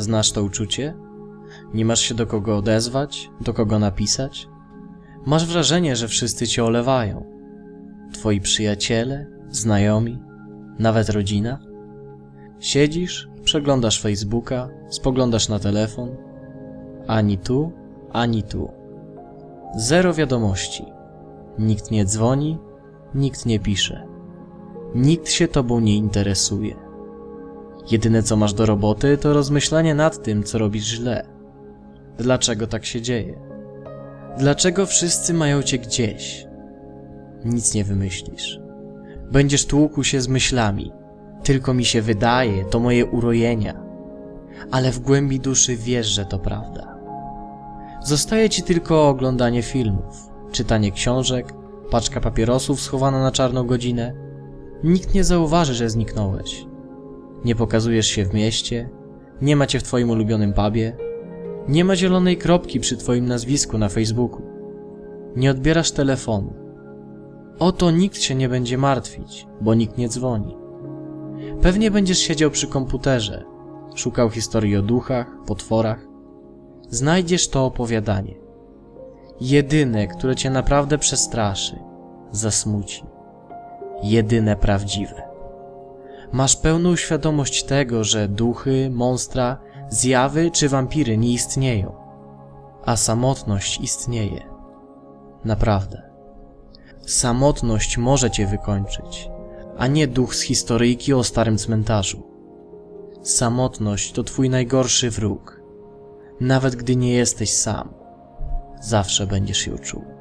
Znasz to uczucie? Nie masz się do kogo odezwać, do kogo napisać? Masz wrażenie, że wszyscy cię olewają. Twoi przyjaciele, znajomi, nawet rodzina? Siedzisz, przeglądasz Facebooka, spoglądasz na telefon. Ani tu, ani tu. Zero wiadomości. Nikt nie dzwoni, nikt nie pisze. Nikt się tobą nie interesuje. Jedyne co masz do roboty to rozmyślanie nad tym, co robisz źle. Dlaczego tak się dzieje? Dlaczego wszyscy mają cię gdzieś? Nic nie wymyślisz. Będziesz tłukł się z myślami. Tylko mi się wydaje, to moje urojenia. Ale w głębi duszy wiesz, że to prawda. Zostaje ci tylko oglądanie filmów, czytanie książek, paczka papierosów schowana na czarną godzinę. Nikt nie zauważy, że zniknąłeś. Nie pokazujesz się w mieście, nie ma cię w twoim ulubionym pubie, nie ma zielonej kropki przy twoim nazwisku na Facebooku. Nie odbierasz telefonu. O to nikt się nie będzie martwić, bo nikt nie dzwoni. Pewnie będziesz siedział przy komputerze, szukał historii o duchach, potworach. Znajdziesz to opowiadanie. Jedyne, które cię naprawdę przestraszy, zasmuci. Jedyne prawdziwe. Masz pełną świadomość tego, że duchy, monstra, zjawy czy wampiry nie istnieją, a samotność istnieje. Naprawdę. Samotność może cię wykończyć, a nie duch z historyjki o starym cmentarzu. Samotność to twój najgorszy wróg. Nawet gdy nie jesteś sam, zawsze będziesz ją czuł.